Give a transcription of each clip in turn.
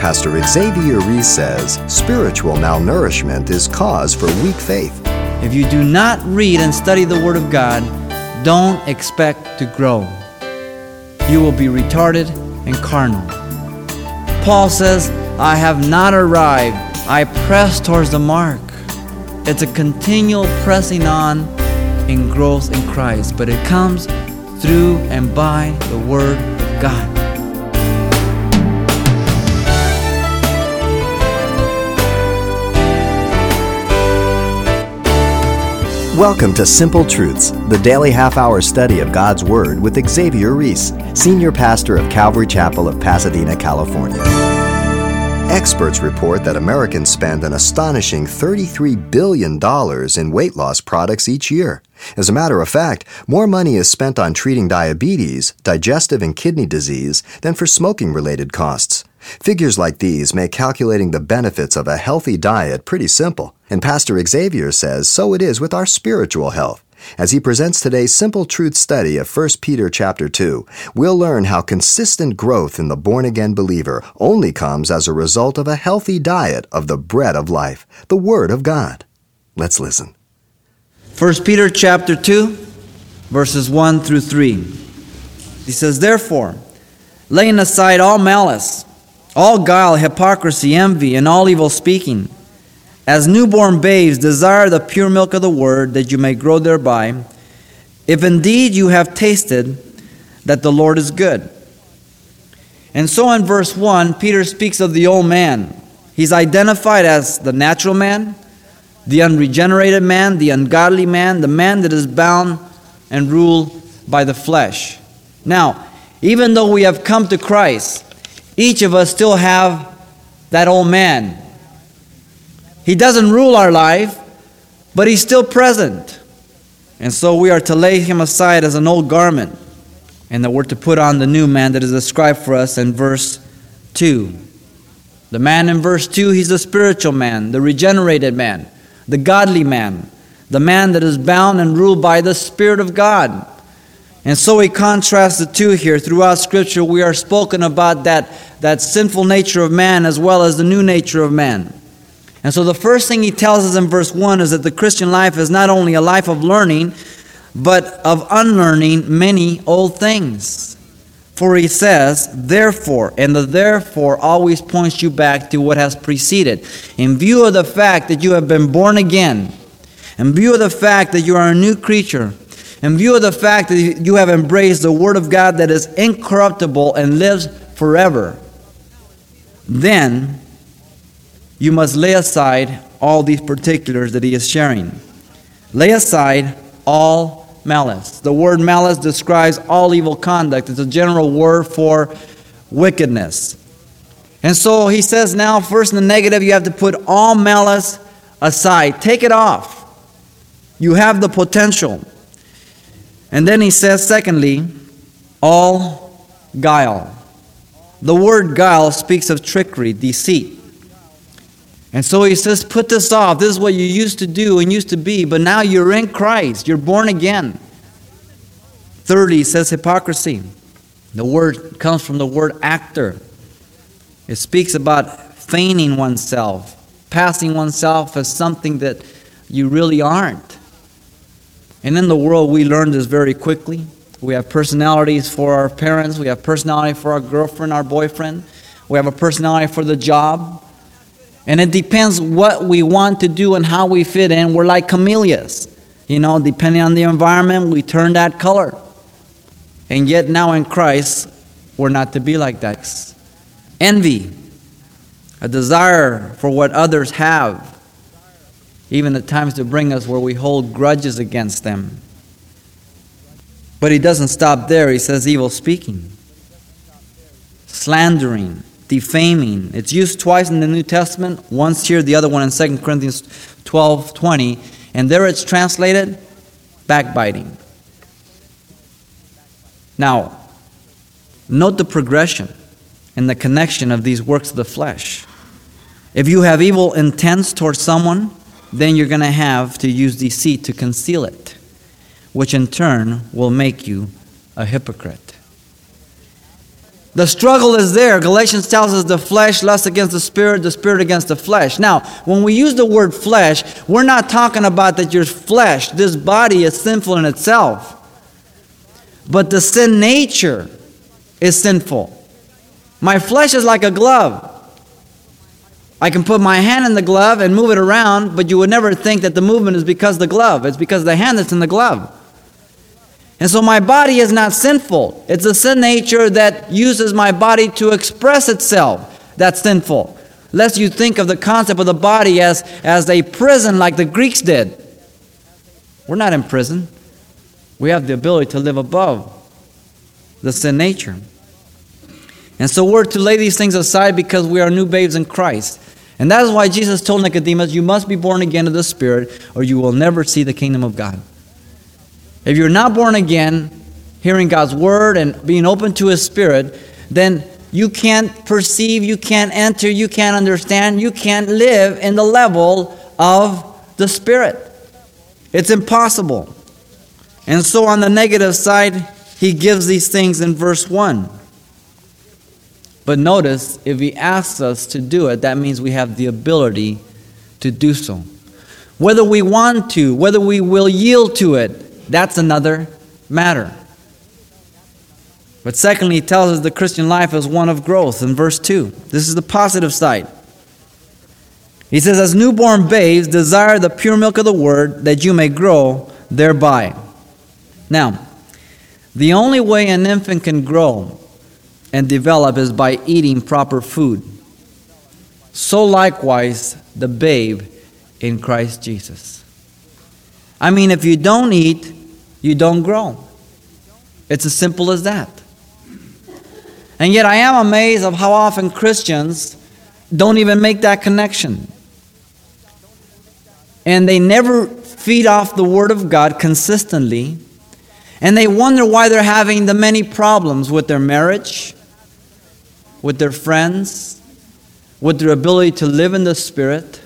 Pastor Xavier Ries says spiritual malnourishment is cause for weak faith. If you do not read and study the Word of God, don't expect to grow. You will be retarded and carnal. Paul says, I have not arrived. I press towards the mark. It's a continual pressing on in growth in Christ, but it comes through and by the Word of God. Welcome to Simple Truths, the daily half hour study of God's Word with Xavier Ries, Senior Pastor of Calvary Chapel of Pasadena, California. Experts report that Americans spend an astonishing $33 billion in weight loss products each year. As a matter of fact, more money is spent on treating diabetes, digestive and kidney disease than for smoking related costs. Figures like these make calculating the benefits of a healthy diet pretty simple, and Pastor Xavier says so it is with our spiritual health. As he presents today's simple truth study of 1 Peter chapter 2, we'll learn how consistent growth in the born again believer only comes as a result of a healthy diet of the bread of life, the Word of God. Let's listen. 1 Peter chapter 2, verses 1 through 3. He says, Therefore, laying aside all malice, all guile, hypocrisy, envy, and all evil speaking, as newborn babes, desire the pure milk of the word that you may grow thereby, if indeed you have tasted that the Lord is good. And so in verse 1, Peter speaks of the old man. He's identified as the natural man, the unregenerated man, the ungodly man, the man that is bound and ruled by the flesh. Now, even though we have come to Christ, each of us still have that old man he doesn't rule our life, but He's still present. And so we are to lay Him aside as an old garment, and that we're to put on the new man that is described for us in verse 2. The man in verse 2, he's the spiritual man, the regenerated man, the godly man, the man that is bound and ruled by the Spirit of God. And so we contrast the two here. Throughout Scripture, we are spoken about that, that sinful nature of man as well as the new nature of man. And so the first thing he tells us in verse 1 is that the Christian life is not only a life of learning, but of unlearning many old things. For he says, therefore, and the therefore always points you back to what has preceded. In view of the fact that you have been born again, in view of the fact that you are a new creature, in view of the fact that you have embraced the Word of God that is incorruptible and lives forever, then you must lay aside all these particulars that he is sharing. Lay aside all malice. The word malice describes all evil conduct, it's a general word for wickedness. And so he says now, first in the negative, you have to put all malice aside, take it off. You have the potential. And then he says, secondly, all guile. The word guile speaks of trickery, deceit. And so he says, Put this off. This is what you used to do and used to be, but now you're in Christ. You're born again. Thirdly, he says hypocrisy. The word comes from the word actor. It speaks about feigning oneself, passing oneself as something that you really aren't. And in the world, we learn this very quickly. We have personalities for our parents, we have personality for our girlfriend, our boyfriend, we have a personality for the job. And it depends what we want to do and how we fit in. We're like camellias. You know, depending on the environment, we turn that color. And yet now in Christ, we're not to be like that. Envy, a desire for what others have, even at times to bring us where we hold grudges against them. But he doesn't stop there. He says evil speaking, slandering, defaming. It's used twice in the New Testament, once here, the other one in 2 Corinthians 12 20. And there it's translated backbiting. Now, note the progression and the connection of these works of the flesh. If you have evil intents towards someone, then you're going to have to use deceit to conceal it, which in turn will make you a hypocrite. The struggle is there. Galatians tells us the flesh lusts against the spirit, the spirit against the flesh. Now, when we use the word flesh, we're not talking about that your flesh, this body, is sinful in itself. But the sin nature is sinful. My flesh is like a glove. I can put my hand in the glove and move it around, but you would never think that the movement is because the glove. It's because the hand that's in the glove. And so my body is not sinful. It's a sin nature that uses my body to express itself that's sinful. Lest you think of the concept of the body as, as a prison like the Greeks did. We're not in prison. We have the ability to live above the sin nature. And so we're to lay these things aside because we are new babes in Christ. And that is why Jesus told Nicodemus, You must be born again of the Spirit, or you will never see the kingdom of God. If you're not born again, hearing God's word and being open to His Spirit, then you can't perceive, you can't enter, you can't understand, you can't live in the level of the Spirit. It's impossible. And so, on the negative side, he gives these things in verse 1. But notice, if he asks us to do it, that means we have the ability to do so. Whether we want to, whether we will yield to it, that's another matter. But secondly, he tells us the Christian life is one of growth in verse 2. This is the positive side. He says, As newborn babes, desire the pure milk of the word that you may grow thereby. Now, the only way an infant can grow and develop is by eating proper food. So, likewise, the babe in Christ Jesus. I mean, if you don't eat, you don't grow. It's as simple as that. And yet I am amazed of how often Christians don't even make that connection. And they never feed off the Word of God consistently. And they wonder why they're having the many problems with their marriage, with their friends, with their ability to live in the Spirit,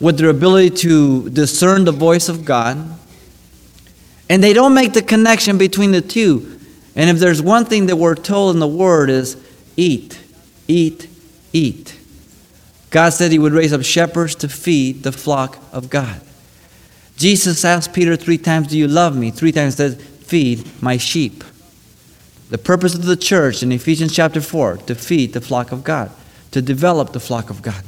with their ability to discern the voice of God. And they don't make the connection between the two. And if there's one thing that we're told in the Word is eat, eat, eat. God said He would raise up shepherds to feed the flock of God. Jesus asked Peter three times, Do you love me? Three times said, Feed my sheep. The purpose of the church in Ephesians chapter 4 to feed the flock of God, to develop the flock of God.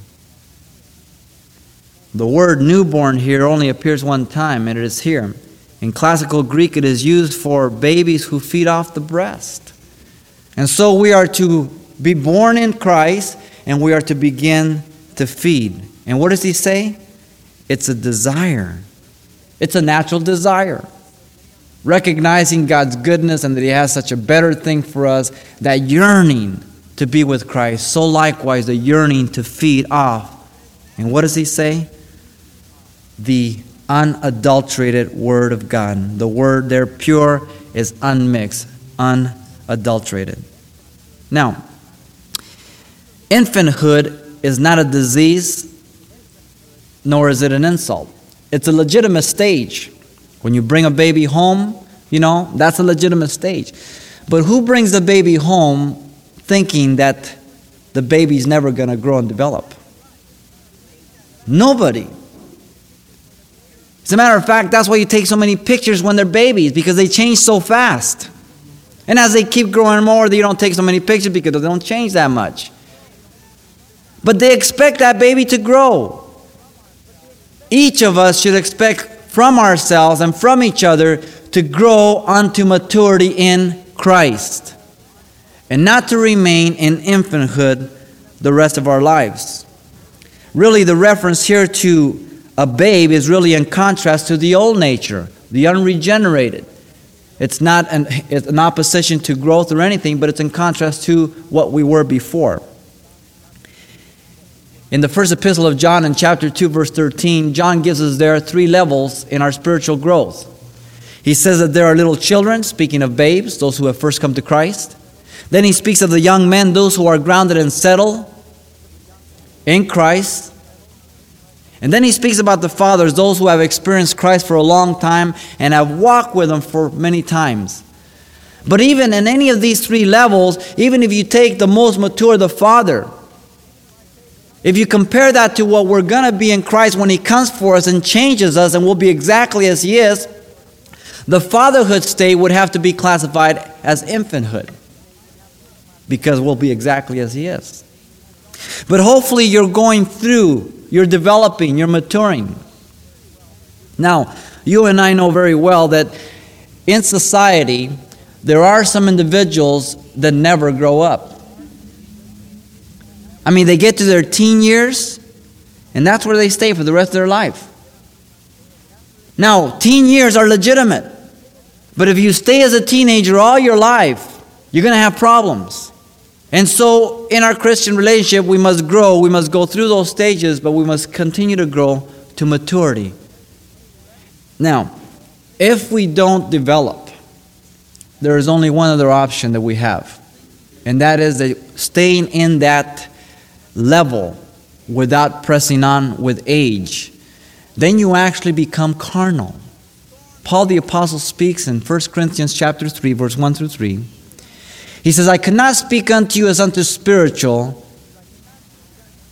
The word newborn here only appears one time, and it is here. In classical Greek, it is used for babies who feed off the breast. And so we are to be born in Christ and we are to begin to feed. And what does he say? It's a desire, it's a natural desire. Recognizing God's goodness and that He has such a better thing for us, that yearning to be with Christ. So, likewise, the yearning to feed off. And what does He say? The unadulterated Word of God. The word there, pure, is unmixed, unadulterated. Now, infanthood is not a disease, nor is it an insult. It's a legitimate stage. When you bring a baby home, you know, that's a legitimate stage. But who brings the baby home thinking that the baby's never going to grow and develop? Nobody. As a matter of fact, that's why you take so many pictures when they're babies, because they change so fast. And as they keep growing more, you don't take so many pictures because they don't change that much. But they expect that baby to grow. Each of us should expect from ourselves and from each other to grow unto maturity in Christ and not to remain in infanthood the rest of our lives. Really, the reference here to a babe is really in contrast to the old nature, the unregenerated. It's not an, it's an opposition to growth or anything, but it's in contrast to what we were before. In the first epistle of John, in chapter 2, verse 13, John gives us there three levels in our spiritual growth. He says that there are little children, speaking of babes, those who have first come to Christ. Then he speaks of the young men, those who are grounded and settled in Christ. And then he speaks about the fathers, those who have experienced Christ for a long time and have walked with him for many times. But even in any of these three levels, even if you take the most mature, the Father, if you compare that to what we're going to be in Christ when He comes for us and changes us and we'll be exactly as He is, the fatherhood state would have to be classified as infanthood because we'll be exactly as He is. But hopefully, you're going through, you're developing, you're maturing. Now, you and I know very well that in society, there are some individuals that never grow up. I mean, they get to their teen years, and that's where they stay for the rest of their life. Now, teen years are legitimate, but if you stay as a teenager all your life, you're going to have problems. And so, in our Christian relationship, we must grow. We must go through those stages, but we must continue to grow to maturity. Now, if we don't develop, there is only one other option that we have, and that is that staying in that level without pressing on with age, then you actually become carnal. Paul the apostle speaks in 1 Corinthians chapter 3 verse 1 through 3. He says, "I cannot speak unto you as unto spiritual,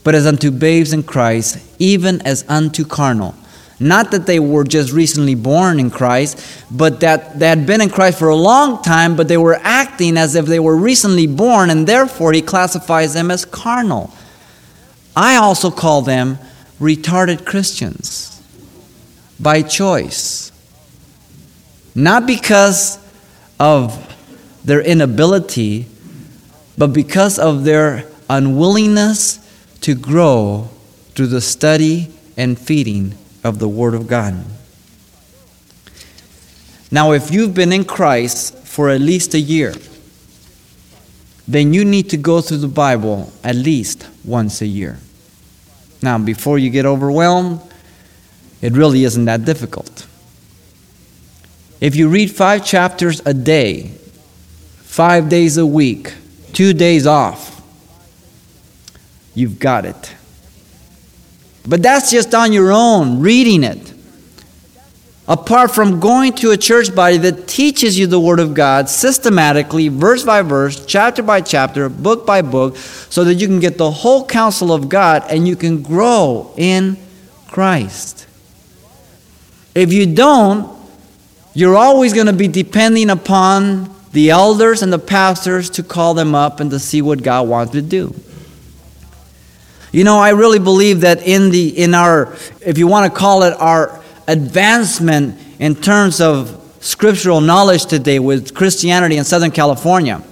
but as unto babes in Christ, even as unto carnal." Not that they were just recently born in Christ, but that they had been in Christ for a long time, but they were acting as if they were recently born, and therefore he classifies them as carnal. I also call them retarded Christians by choice. Not because of their inability, but because of their unwillingness to grow through the study and feeding of the Word of God. Now, if you've been in Christ for at least a year, then you need to go through the Bible at least once a year. Now, before you get overwhelmed, it really isn't that difficult. If you read five chapters a day, five days a week, two days off, you've got it. But that's just on your own, reading it. Apart from going to a church body that teaches you the Word of God systematically, verse by verse, chapter by chapter, book by book, so that you can get the whole counsel of God and you can grow in Christ. If you don't, you're always going to be depending upon the elders and the pastors to call them up and to see what God wants to do. You know, I really believe that in the in our if you want to call it our advancement in terms of scriptural knowledge today with Christianity in Southern California,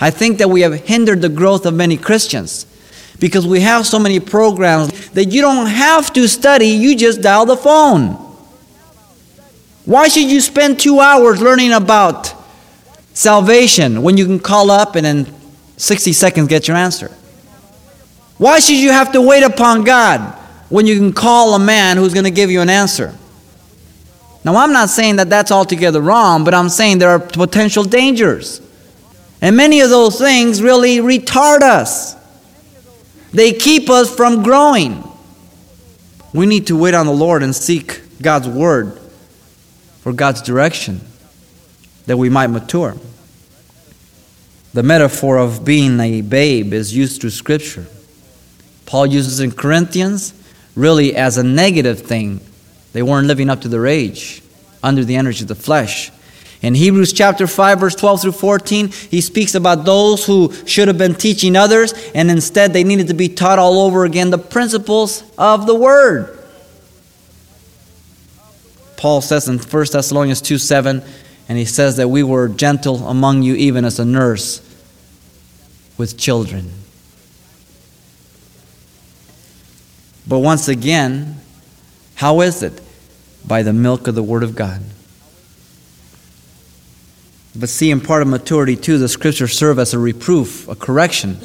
I think that we have hindered the growth of many Christians because we have so many programs that you don't have to study, you just dial the phone. Why should you spend two hours learning about salvation when you can call up and in 60 seconds get your answer? Why should you have to wait upon God when you can call a man who's going to give you an answer? Now, I'm not saying that that's altogether wrong, but I'm saying there are potential dangers. And many of those things really retard us, they keep us from growing. We need to wait on the Lord and seek God's word for God's direction that we might mature. The metaphor of being a babe is used through Scripture. Paul uses in Corinthians really as a negative thing. They weren't living up to their age, under the energy of the flesh. In Hebrews chapter 5, verse 12 through 14, he speaks about those who should have been teaching others, and instead they needed to be taught all over again the principles of the Word. Paul says in 1 Thessalonians 2 7, and he says that we were gentle among you, even as a nurse with children. But once again, how is it? By the milk of the Word of God. But see, in part of maturity too, the scriptures serve as a reproof, a correction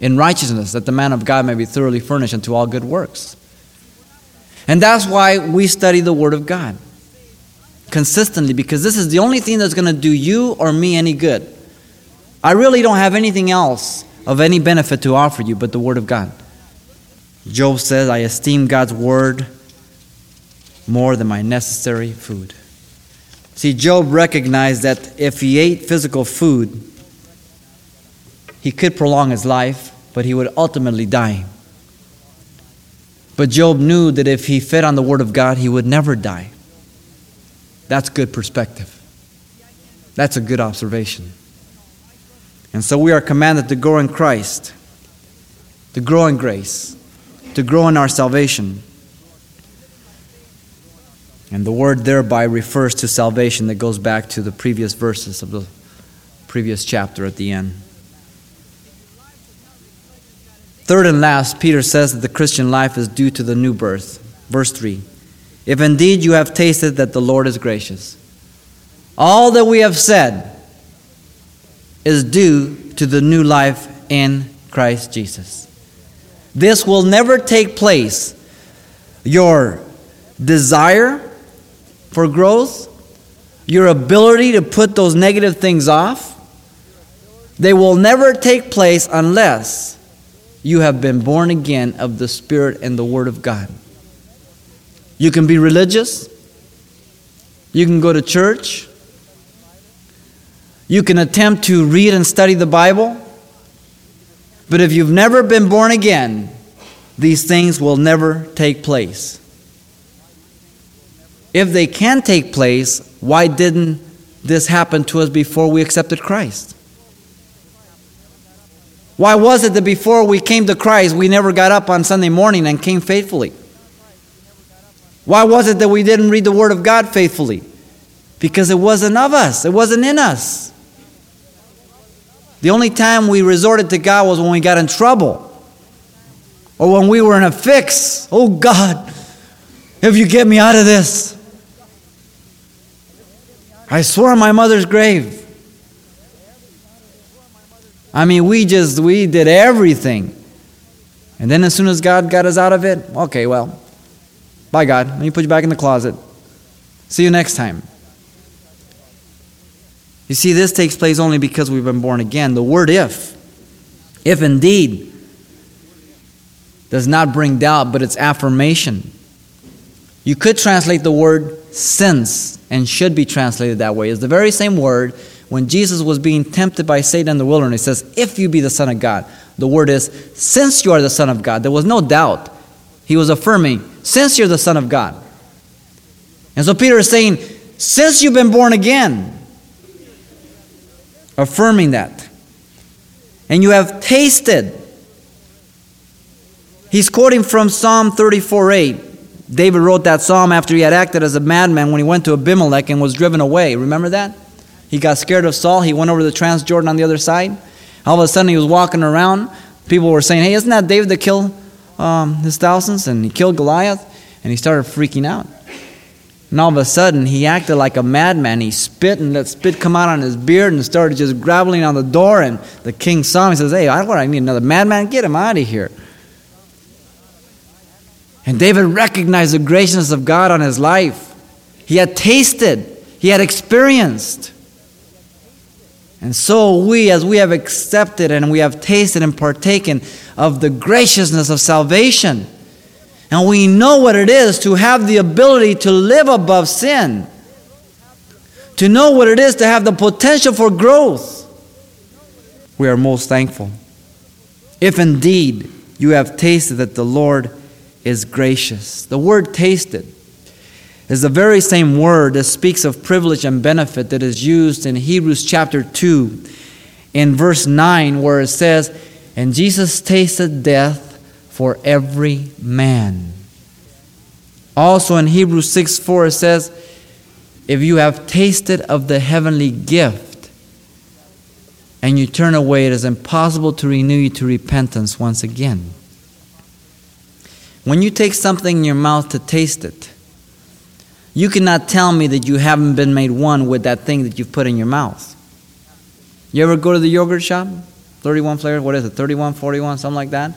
in righteousness, that the man of God may be thoroughly furnished unto all good works. And that's why we study the Word of God consistently, because this is the only thing that's going to do you or me any good. I really don't have anything else of any benefit to offer you but the Word of God. Job says, I esteem God's word more than my necessary food. See, Job recognized that if he ate physical food, he could prolong his life, but he would ultimately die. But Job knew that if he fed on the Word of God, he would never die. That's good perspective. That's a good observation. And so we are commanded to grow in Christ, to grow in grace, to grow in our salvation. And the word thereby refers to salvation that goes back to the previous verses of the previous chapter at the end. Third and last, Peter says that the Christian life is due to the new birth. Verse 3 If indeed you have tasted that the Lord is gracious, all that we have said is due to the new life in Christ Jesus. This will never take place. Your desire for growth, your ability to put those negative things off, they will never take place unless you have been born again of the Spirit and the Word of God. You can be religious, you can go to church, you can attempt to read and study the Bible, but if you've never been born again, these things will never take place. If they can take place, why didn't this happen to us before we accepted Christ? Why was it that before we came to Christ, we never got up on Sunday morning and came faithfully? Why was it that we didn't read the Word of God faithfully? Because it wasn't of us, it wasn't in us. The only time we resorted to God was when we got in trouble or when we were in a fix. Oh God, if you get me out of this, I swore on my mother's grave. I mean, we just, we did everything. And then as soon as God got us out of it, okay, well, bye, God. Let me put you back in the closet. See you next time. You see, this takes place only because we've been born again. The word if, if indeed, does not bring doubt, but it's affirmation. You could translate the word since, and should be translated that way. It's the very same word when Jesus was being tempted by Satan in the wilderness, he says, If you be the Son of God. The word is, Since you are the Son of God. There was no doubt. He was affirming, Since you're the Son of God. And so Peter is saying, Since you've been born again, affirming that. And you have tasted. He's quoting from Psalm 34 8. David wrote that psalm after he had acted as a madman when he went to Abimelech and was driven away. Remember that? He got scared of Saul. He went over the Transjordan on the other side. All of a sudden, he was walking around. People were saying, Hey, isn't that David that killed um, his thousands? And he killed Goliath. And he started freaking out. And all of a sudden, he acted like a madman. He spit and let spit come out on his beard and started just groveling on the door. And the king saw him. He says, Hey, I, what, I need another madman? Get him out of here. And David recognized the graciousness of God on his life. He had tasted, he had experienced. And so we, as we have accepted and we have tasted and partaken of the graciousness of salvation, and we know what it is to have the ability to live above sin, to know what it is to have the potential for growth, we are most thankful. If indeed you have tasted that the Lord is gracious. The word tasted is the very same word that speaks of privilege and benefit that is used in Hebrews chapter 2 in verse 9, where it says, And Jesus tasted death for every man. Also in Hebrews 6 4, it says, If you have tasted of the heavenly gift and you turn away, it is impossible to renew you to repentance once again. When you take something in your mouth to taste it, you cannot tell me that you haven't been made one with that thing that you've put in your mouth. You ever go to the yogurt shop? 31 flavors, what is it, 31, 41, something like that?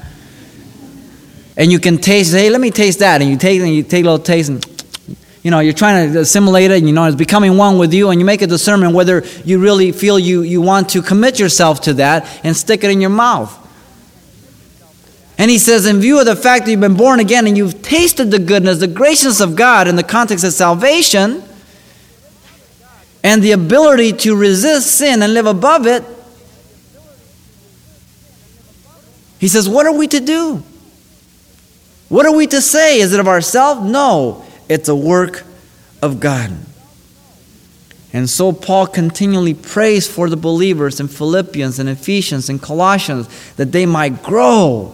And you can taste, hey, let me taste that. And you take and you take a little taste and you know, you're trying to assimilate it, and you know, it's becoming one with you, and you make a discernment whether you really feel you, you want to commit yourself to that and stick it in your mouth. And he says, in view of the fact that you've been born again and you've tasted the goodness, the graciousness of God in the context of salvation, and the ability to resist sin and live above it, he says, What are we to do? What are we to say? Is it of ourselves? No, it's a work of God. And so Paul continually prays for the believers in Philippians and Ephesians and Colossians that they might grow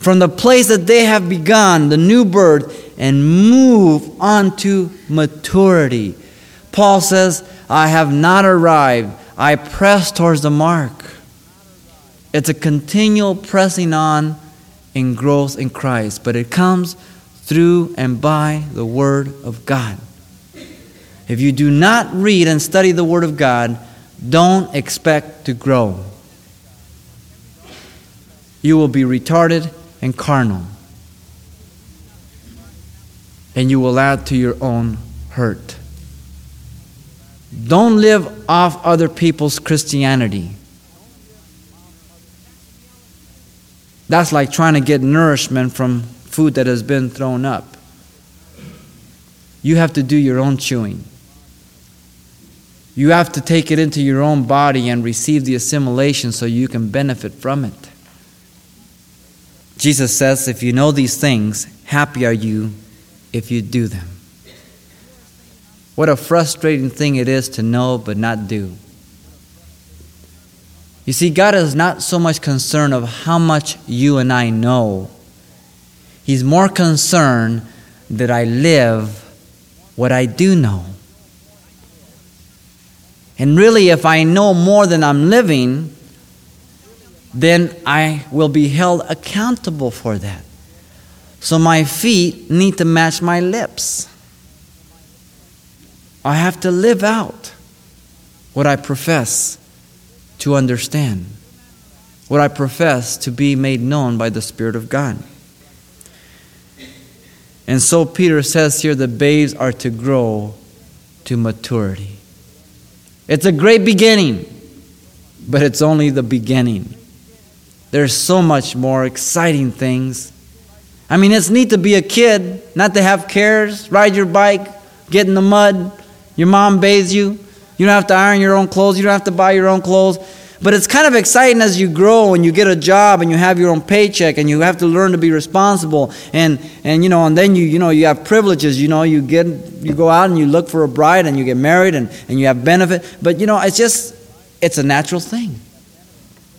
from the place that they have begun, the new birth, and move on to maturity. Paul says, I have not arrived. I press towards the mark. It's a continual pressing on in growth in Christ, but it comes through and by the Word of God. If you do not read and study the Word of God, don't expect to grow. You will be retarded and carnal. And you will add to your own hurt. Don't live off other people's Christianity. That's like trying to get nourishment from food that has been thrown up. You have to do your own chewing. You have to take it into your own body and receive the assimilation so you can benefit from it. Jesus says, If you know these things, happy are you if you do them. What a frustrating thing it is to know but not do. You see, God is not so much concerned of how much you and I know. He's more concerned that I live what I do know. And really, if I know more than I'm living, then I will be held accountable for that. So my feet need to match my lips. I have to live out what I profess to understand, what I profess to be made known by the Spirit of God. And so Peter says here the babes are to grow to maturity. It's a great beginning, but it's only the beginning. There's so much more exciting things. I mean, it's neat to be a kid, not to have cares, ride your bike, get in the mud, your mom bathes you. You don't have to iron your own clothes, you don't have to buy your own clothes. But it's kind of exciting as you grow and you get a job and you have your own paycheck and you have to learn to be responsible. And and you know and then you you know you have privileges. You know you get you go out and you look for a bride and you get married and and you have benefit. But you know it's just it's a natural thing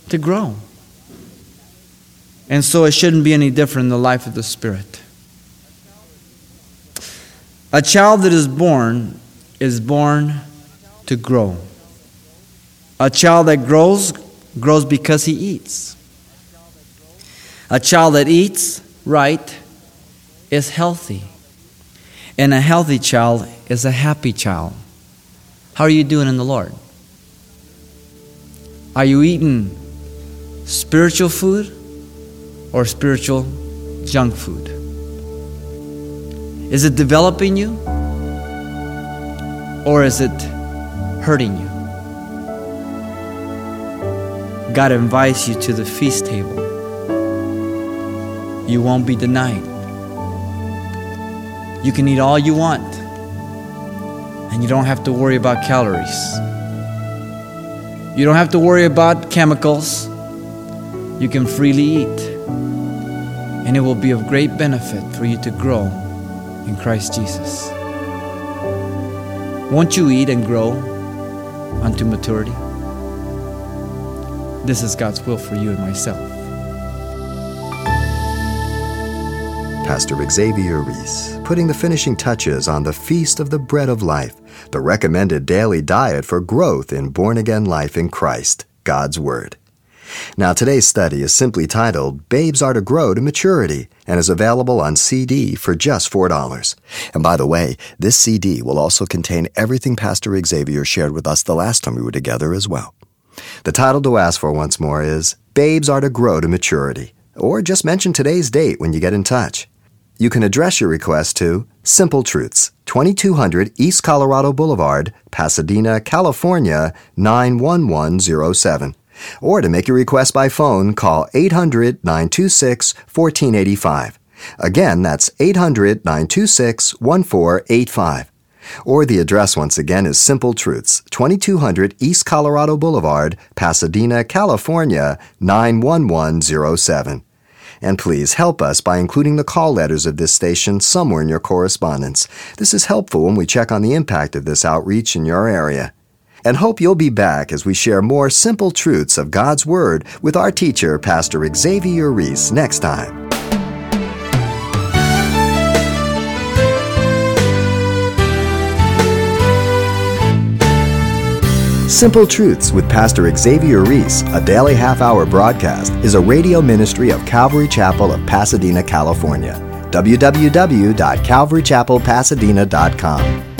to grow. And so it shouldn't be any different in the life of the Spirit. A child that is born is born to grow. A child that grows, grows because he eats. A child that eats right is healthy. And a healthy child is a happy child. How are you doing in the Lord? Are you eating spiritual food or spiritual junk food? Is it developing you? Or is it hurting you? God invites you to the feast table. You won't be denied. You can eat all you want, and you don't have to worry about calories. You don't have to worry about chemicals. You can freely eat and it will be of great benefit for you to grow in Christ Jesus. Won't you eat and grow unto maturity? This is God's will for you and myself. Pastor Xavier Ries, putting the finishing touches on the Feast of the Bread of Life, the recommended daily diet for growth in born again life in Christ, God's Word. Now, today's study is simply titled Babes Are to Grow to Maturity and is available on CD for just $4. And by the way, this CD will also contain everything Pastor Xavier shared with us the last time we were together as well. The title to ask for once more is Babes Are to Grow to Maturity, or just mention today's date when you get in touch. You can address your request to Simple Truths, 2200 East Colorado Boulevard, Pasadena, California 91107. Or to make your request by phone, call 800 926 1485. Again, that's 800 926 1485. Or the address once again is Simple Truths, 2200 East Colorado Boulevard, Pasadena, California, 91107. And please help us by including the call letters of this station somewhere in your correspondence. This is helpful when we check on the impact of this outreach in your area. And hope you'll be back as we share more simple truths of God's Word with our teacher, Pastor Xavier Ries, next time. Simple Truths with Pastor Xavier Ries, a daily half hour broadcast, is a radio ministry of Calvary Chapel of Pasadena, California. www.calvarychapelpasadena.com.